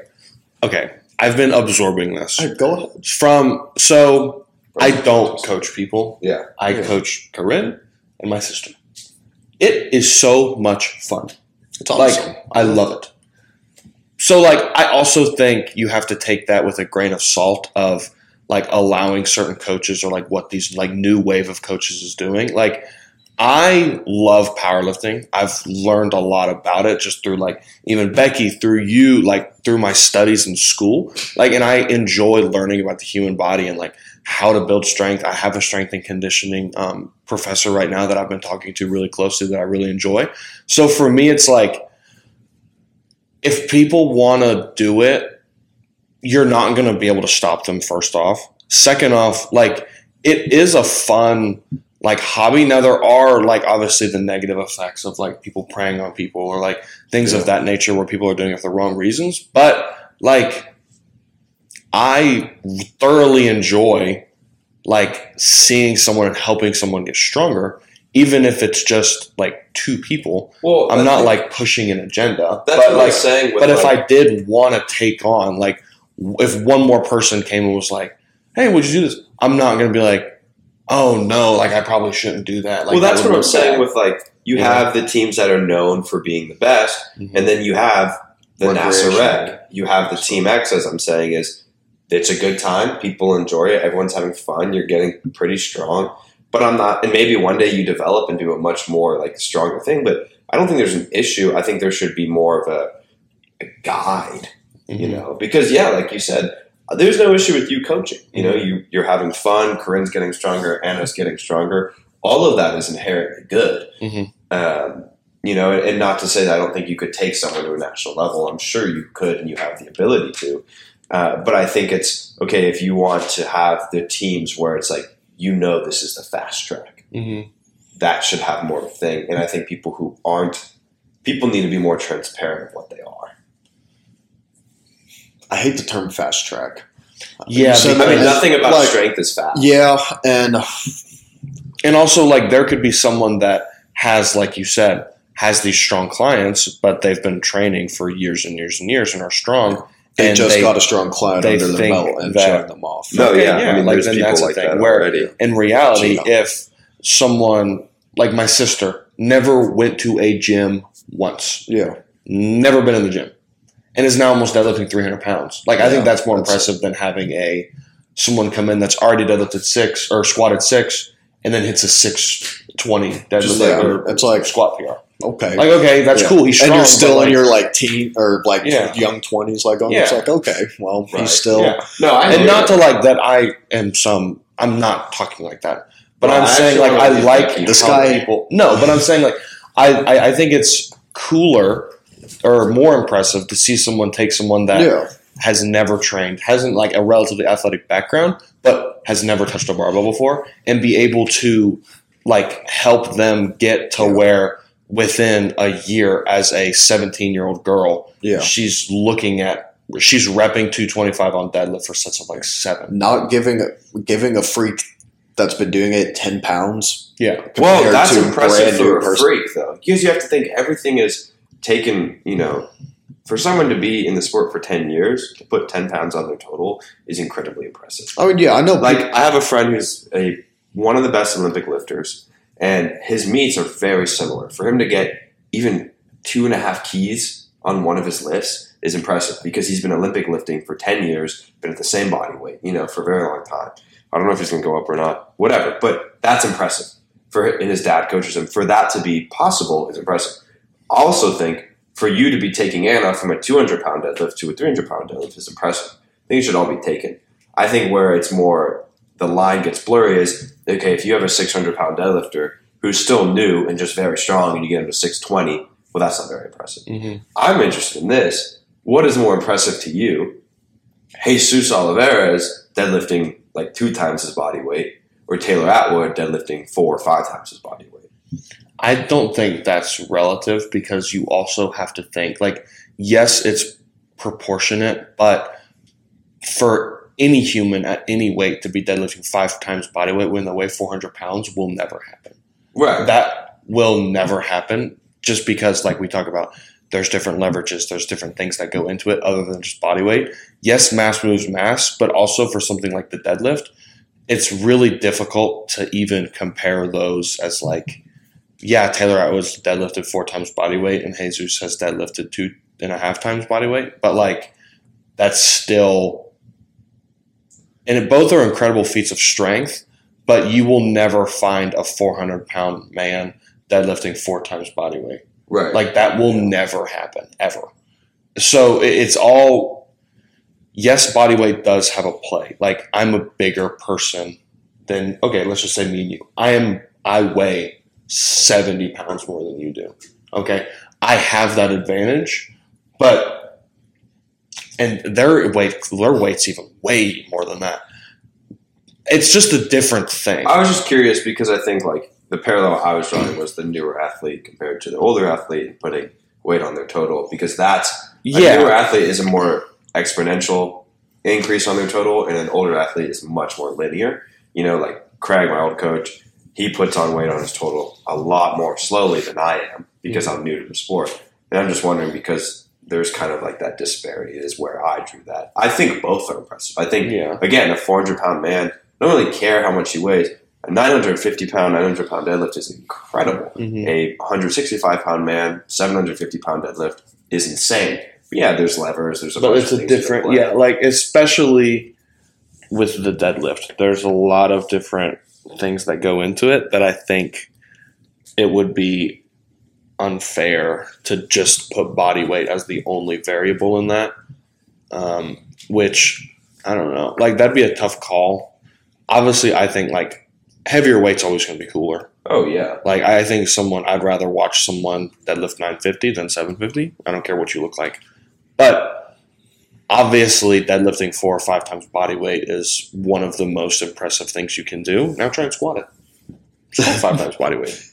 okay, I've been absorbing this hey, go ahead. from, so I don't coach people. Yeah. I Yeah. coach Corinne and my sister. It is so much fun. It's awesome. Like, I love it. So, like, I also think you have to take that with a grain of salt of like allowing certain coaches or like what these like new wave of coaches is doing. Like, I love powerlifting. I've learned a lot about it just through like even Becky, through you, like through my studies in school. Like, and I enjoy learning about the human body and like how to build strength. I have a strength and conditioning um, professor right now that I've been talking to really closely that I really enjoy. So for me, it's like if people want to do it, you're not going to be able to stop them. First off, second off, like it is a fun like hobby. Now there are like obviously the negative effects of like people preying on people or like things of that nature where people are doing it for the wrong reasons. But like I thoroughly enjoy like seeing someone and helping someone get stronger, even if it's just like two people. Well, I'm not like pushing an agenda, That's but what like, I'm saying. But if I did want to take on, like, if one more person came and was like, "Hey, would you do this?" I'm not going to be like, "Oh no, like I probably shouldn't do that." Like, well, that's that what I'm saying bad. with like you Yeah. have the teams that are known for being the best, Mhm. and then you have the NASA Rec. You have the Team X, as I'm saying, is it's a good time. People enjoy it. Everyone's having fun. You're getting pretty strong. But I'm not, and maybe one day you develop and do a much more like stronger thing. But I don't think there's an issue. I think there should be more of a a guide, you Mhm. know, because yeah, like you said, there's no issue with you coaching. You know, you you're having fun. Corinne's getting stronger. Anna's getting stronger. All of that is inherently good. Mhm. Um, you know, and not to say that I don't think you could take someone to a national level. I'm sure you could, and you have the ability to. Uh, but I think it's okay if you want to have the teams where it's like you know this is the fast track. Mhm. That should have more of a thing. And I think people who aren't, people need to be more transparent of what they are. I hate the term fast track. Yeah, You said because- I mean, nothing about like- strength is fast. Yeah, and and also like there could be someone that has, like you said, has these strong clients, but they've been training for years and years and years and are strong. they and just they- got a strong client under their belt and that- showing them off. No, Okay, yeah, yeah, I mean, like, there's then people that's the like thing, that where- already. in reality, Gino. if someone like my sister never went to a gym once, Yeah, never been in the gym, and is now almost deadlifting 300 pounds. Like I think that's more that's- impressive than having a someone come in that's already deadlifted six or squatted six and then hits a 620 deadlift like- or it's like- squat PR. okay. Like okay, that's Yeah. cool. He's strong, and you're still like, in your like teen or like Yeah. young twenties, like oh, Yeah. it's like okay, well Right. he's still Yeah. No, I and not to like that I am some I'm not talking like that. But Well, I'm I saying like I like This guy- people No, but I'm saying like I, I, I think it's cooler or more impressive to see someone take someone that yeah. has never trained, hasn't like a relatively athletic background, but has never touched a barbell before, and be able to like help them get to Yeah. where within a year as a 17 year old girl, Yeah. she's looking at she's repping 225 on deadlift for sets of like seven. Not giving a, giving a freak that's been doing it ten pounds. Yeah. Well, that's impressive for a person. freak, though, because you have to think everything is taken. You know, for someone to be in the sport for ten years to put ten pounds on their total is incredibly impressive. I mean, yeah, I know. Like I have a friend who's a one of the best Olympic lifters, and his meets are very similar. For him to get even two and a half keys on one of his lifts is impressive because he's been Olympic lifting for ten years, been at the same body weight, you know, for a very long time. I don't know if he's going to go up or not, whatever. But that's impressive for and his dad coaches him. For that to be possible is impressive. I also think for you to be taking Anna from a 200 pound deadlift to a 300 pound deadlift is impressive. I think it should all be taken. I think where it's more the line gets blurry is okay if you have a 600 pound deadlifter who's still new and just very strong and you get him to 620 well that's not very impressive Mm-hmm. i'm interested in this what is more impressive to you jesus olivares deadlifting like two times his body weight or taylor atwood deadlifting four or five times his body weight I don't think that's relative because you also have to think like yes, it's proportionate, but for any human at any weight to be deadlifting five times body weight when they weigh 400 pounds will never happen. right That will never happen just because, like we talk about, there's different leverages, there's different things that go into it other than just body weight. Yes, mass moves mass, but also for something like the deadlift, it's really difficult to even compare those as like, yeah, Taylor Atwood's deadlifted four times body weight and Jesus has deadlifted two and a half times body weight, but like that's still, and it, both are incredible feats of strength but you will never find a 400 pound man deadlifting four times body weight. right Like that will never happen ever. So it- it's all yes, body weight does have a play. Like I'm a bigger person than okay, let's just say me and you. I am I weigh 70 pounds more than you do. Okay. I have that advantage, but and their weight their weight's even way more than that. It's just a different thing. I was just curious because I think like the parallel I was drawing was the newer athlete compared to the older athlete putting weight on their total because that's a newer athlete is a more exponential increase on their total and an older athlete is much more linear. You know, like Craig, my old coach, he puts on weight on his total a lot more slowly than I am because I'm new to the sport. And I'm just wondering because there's kind of like that disparity is where I drew that. I think both are impressive. I think Yeah. again, a 400 pound man, I don't really care how much he weighs. A 950 pound, 900 pound deadlift is incredible. Mhm. A 165 pound man, 750 pound deadlift is insane. But yeah, there's levers. There's a but bunch it's of a different yeah like especially with the deadlift there's a lot of different things that go into it that i think it would be unfair to just put body weight as the only variable in that. Um, which I don't know. Like that'd be a tough call. Obviously, I think like heavier weight's always going to be cooler. Oh yeah. Like I think someone I'd rather watch someone deadlift 950 than 750. I don't care what you look like. But obviously deadlifting 4 or 5 times body weight is one of the most impressive things you can do. Now try and squat it. 5 times body weight.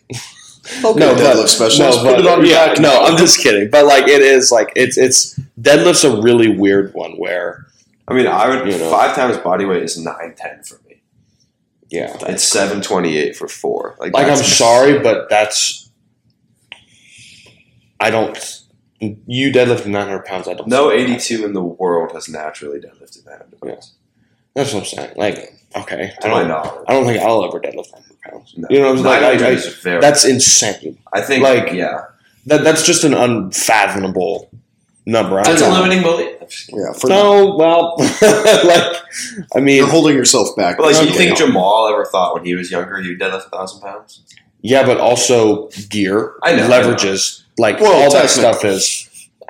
Okay, No, deadlift but- specialist. no, Put but- yeah, no, I'm just kidding. But like it is like it's it's deadlift's a really weird one where I mean, I would You know. five times body weight is nine ten for me. yeah. It's seven twenty eight for four. Like, Like I'm sorry, but that's I don't. You deadlifted 900 pounds. I don't. No see that. eighty two in the world has naturally deadlifted that. Yeah. That's what I'm saying. Like, okay, I To my don't. knowledge. I don't think I'll ever deadlift 900 pounds. No. You know what I'm saying? Like, 900 I, very, that's insane. I think like- yeah. That that's just an unfathomable number. That's a limiting belief. I'm just kidding. Yeah, for No, well, like, I mean, you're holding yourself back. But like, you Okay. think Jamal ever thought when he was younger he would deadlift a thousand pounds? yeah, but also gear, I know, I leverages, like Well, all that stuff is.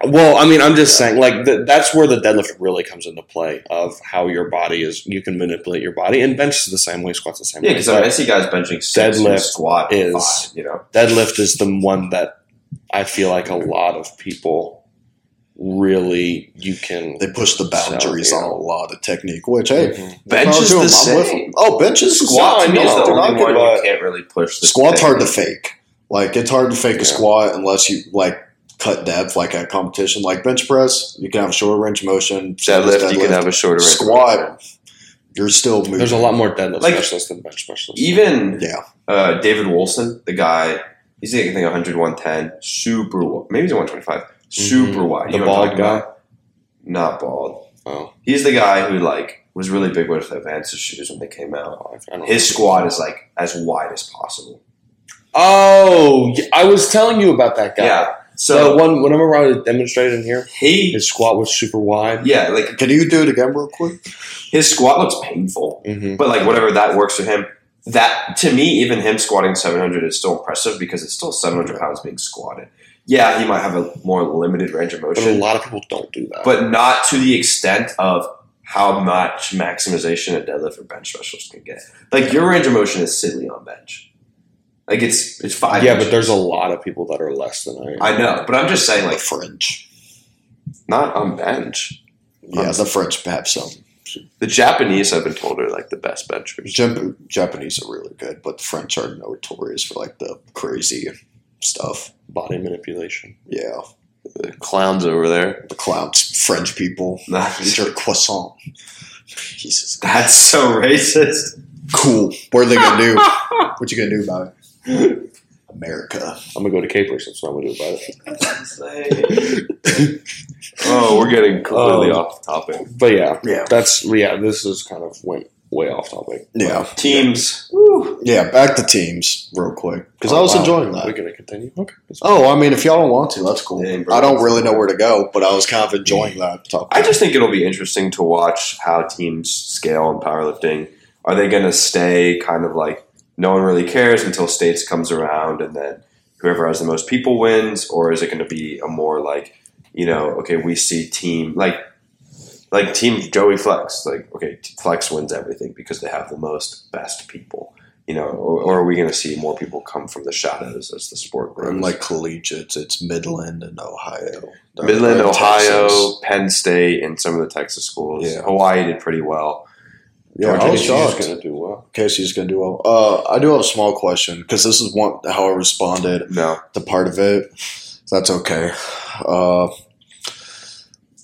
Well, I mean, I'm just saying, like, th- that's where the deadlift really comes into play of how your body is. You can manipulate your body, and bench is the same way, squats the same Yeah, way. because I, mean, I see guys benching six, Deadlift and squat is- five. You know, deadlift is the one that I feel like a lot of people really you can. they push the boundaries So, on yeah. a lot of technique. Which hey, Mhm. bench is do the 'em. I'm with same. 'em. Oh, bench is Squat to no, me is the no, only not one good. you can't really push. The Squat's hard to fake. Like it's hard to fake a squat unless you like cut depth, like at competition. Like bench press, you can have a short range of motion. same as Deadlift, you can have a shorter range of Squat, motion. You're still moving. There's a lot more deadlift Like- specialists than bench specialists. Even Yeah, uh, David Wolson, the guy, he's I think 100, 110, super maybe he's 125, super Mhm. wide. The You know bald guy? about? Not bald. Oh, He's the guy who like was really big with the Advances shoes when they came out. I His squat is like as wide as possible. Oh, I was telling you about that guy. Yeah. So So one, whenever I was demonstrating here, he, his squat was super wide. yeah, like can you do it again real quick? his squat looks painful, hmm but like whatever that works for him. That to me, even him squatting 700 is still impressive because it's still 700 pounds being squatted. Yeah, he might have a more limited range of But a lot of people don't do that. but not to the extent of how much maximization a deadlift or bench specialist can get. Like your range of motion is silly on bench. Like it's it's five. yeah, but there's a lot of people that are less than I am. I know, but I'm just saying, Like French. not on bench. Yeah, the French have some. The Japanese, I've been told, are like the best benchers. Jap- Japanese are really good, but the French are notorious for like the crazy stuff. Body manipulation. Yeah, The clowns over there. the clowns, French people. Eat your croissant. Jesus. That's so racist. Cool. What are they gonna do? What you gonna do about it? America. I'm gonna go to Capers. That's what I'm gonna do about it. oh, we're getting completely Um, off topic. But yeah, Yeah. that's yeah. This is kind of went way off topic. Yeah. Teams. Yeah, back to teams real quick. Because I Oh, was wow. enjoying that. We're gonna continue. Okay. Oh, I mean, if y'all don't want to, that's cool. Dang, bro. I don't really know where to go, but I was kind of enjoying that topic. I just think it'll be interesting to watch how teams scale in powerlifting. Are they going to stay kind of like no one really cares until states comes around and then whoever has the most people wins, or is it going to be a more like you know, okay, we see team like like team Joey Flex, like okay, Flex wins everything because they have the most best people. You know, or, or are we going to see more people come from the shadows as the sport grows? And like collegiates, it's Midland and Ohio. Midland, Ohio, Texas. Penn State, and some of the Texas schools. Yeah. Hawaii did pretty well. Yeah, I was is shocked. gonna do well. Casey's gonna do well. Uh, I do have a small question because this is one how I responded No, to part of it. That's okay. Uh,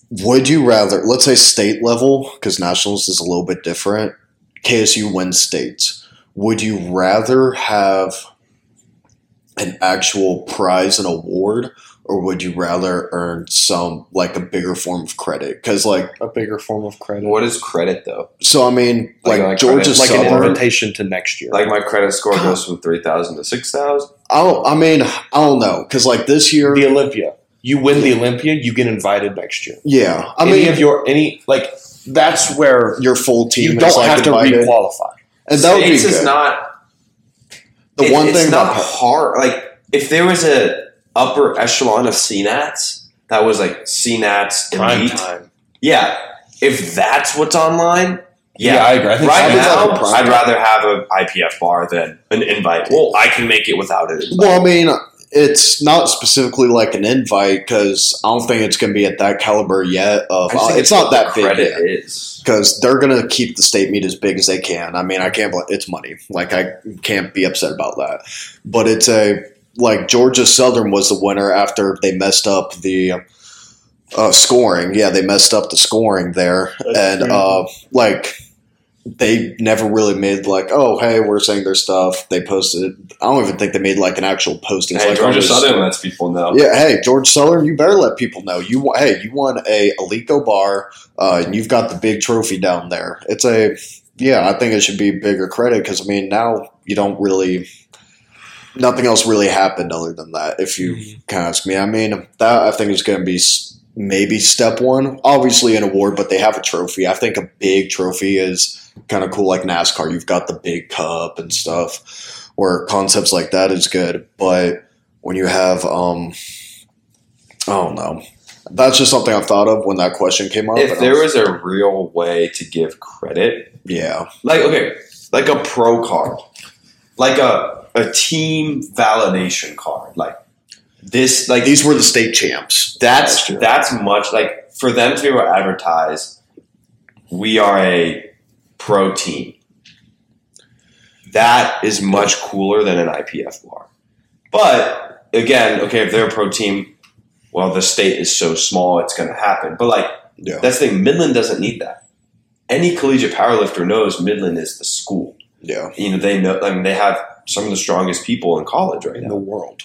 would you rather, let's say state level, because nationals is a little bit different. KSU wins states. Would you rather have an actual prize and award, or would you rather earn some like a bigger form of credit? Because like, A bigger form of credit. what is credit though? so I mean, Like- like, like Georgia like an invitation to next year. Like my credit score goes from three thousand to six thousand. I don't. I mean, I don't know because like this year, the Olympia. You win the Olympia, you get invited next year. yeah. I any mean, of your any like that's where your full team you don't like have to invited. requalify. and that would be good. is not. the it- one it's thing not about hard. Like if there was a upper echelon of CNATs that was like CNATs Prime elite. time. Yeah, if that's what's online, yeah. Yeah, I agree. I right now, like I'd time. rather have an IPF bar than an invite. Well, I can make it without it. Well, I mean, it's not specifically like an invite because I don't think it's going to be at that caliber yet. Of uh, think it's not that big credit yet. is. because they're going to keep the state meet as big as they can. I mean, I can't. It's money. Like I can't be upset about that. But it's a like Georgia Southern was the winner after they messed up the uh, scoring. Yeah, they messed up the scoring there, and uh, like they never really made like, oh hey, we're saying their stuff. They posted. I don't even think they made like an actual posting. It's Hey, like, Georgia this- Southern lets people know. yeah, hey, George Southern, you better let people know. You wa- hey, you won a Eleiko bar, uh, and you've got the big trophy down there. It's a yeah, I think it should be bigger credit because I mean now you don't really nothing else really happened other than that. If you can ask me, I mean that I think is going to be maybe step one. Obviously an award, but they have a trophy. I think a big trophy is kind of cool, like NASCAR. You've got the big cup and stuff, where concepts like that is good, but when you have um I don't know. That's just something I thought of when that question came up. If and I there was a real way to give credit, yeah, like okay, like a pro card, like a a team validation card, like this, like these were the state champs. that's that's much like for them to be able to advertise we are a pro team. That is much cooler than an ipf bar. But again okay if they're a pro team well the state is so small it's going to happen. But like Yeah. that's the thing midland doesn't need that. Any collegiate powerlifter knows midland is the school Yeah, you know they know i mean they have some of the strongest people in college right in now the world.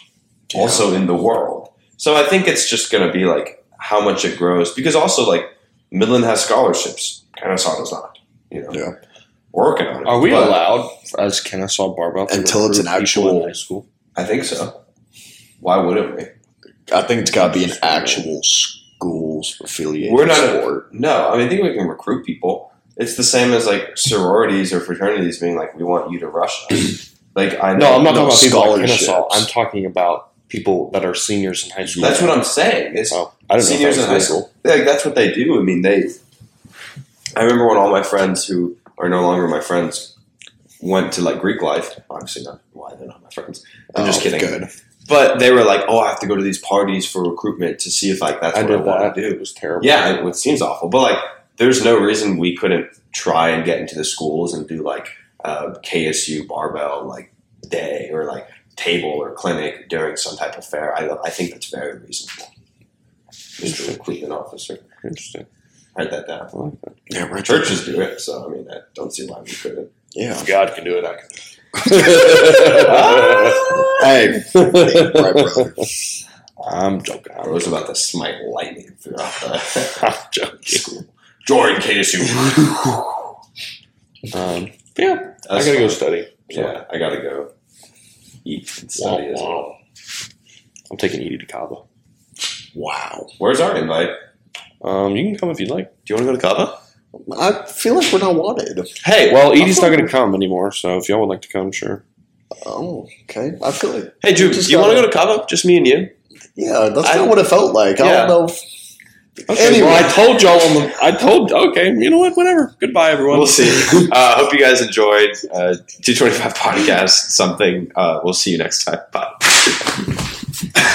also in the world. So I think it's just going to be like how much it grows because also like Midland has scholarships, Kennesaw does not. You know, Yeah. working on it. Are we but allowed as Kennesaw barbell Until it's an recruit in actual- high school? I think so. Why wouldn't we? I think it's got to be an actual schools affiliated We're not- sport. No, I mean I think we can recruit people. It's the same as like sororities or fraternities being like, we want you to rush us. like I know. No, I'm not no, talking about people like. Kennesaw. I'm talking about people that are seniors in high school. That's what I'm saying. Is Oh, I don't seniors know. in high legal. school. Like that's what they do. I mean, they. I remember when all my friends who are no longer my friends went to like Greek life. Obviously not why they're not my friends. I'm just Oh, kidding. Good. But they were like, "Oh, I have to go to these parties for recruitment to see if like that's I what I, want that. to do." It was terrible. Yeah, it, it seems awful, but like, there's no reason we couldn't try and get into the schools and do like uh, KSU barbell like day or like table or clinic during some type of fair. I, I think that's very reasonable. Mr. Recruitment officer, Interesting. write that down. I like that. Yeah, right. Churches do it, so I mean, I don't see why we couldn't. Yeah. If God can do it, I can. Hey, right, brother. I'm joking. I was about to smite lightning throughout the I'm joking. school. Join KSU. Um, yeah, I gotta go study. So. Yeah, I gotta go eat and study as well. Wow. I'm taking Edie to Cabo. Wow. Where's our invite? Um, you can come if you'd like. Do you want to go to Cabo? I feel like we're not wanted. Hey, Well, Edie's not going to come anymore, so if y'all would like to come, sure. Oh, okay. I feel like Hey, Drew, do you want to go to Cabo? Just me and you? yeah, that's I- kind of what it felt like. I Yeah. don't know. If, Okay, Anyway. well, I told y'all on the. I told. Okay, you know what? Whatever. Goodbye, everyone. We'll see. uh, hope you guys enjoyed uh, 225 podcast something. Uh, we'll see you next time. Bye.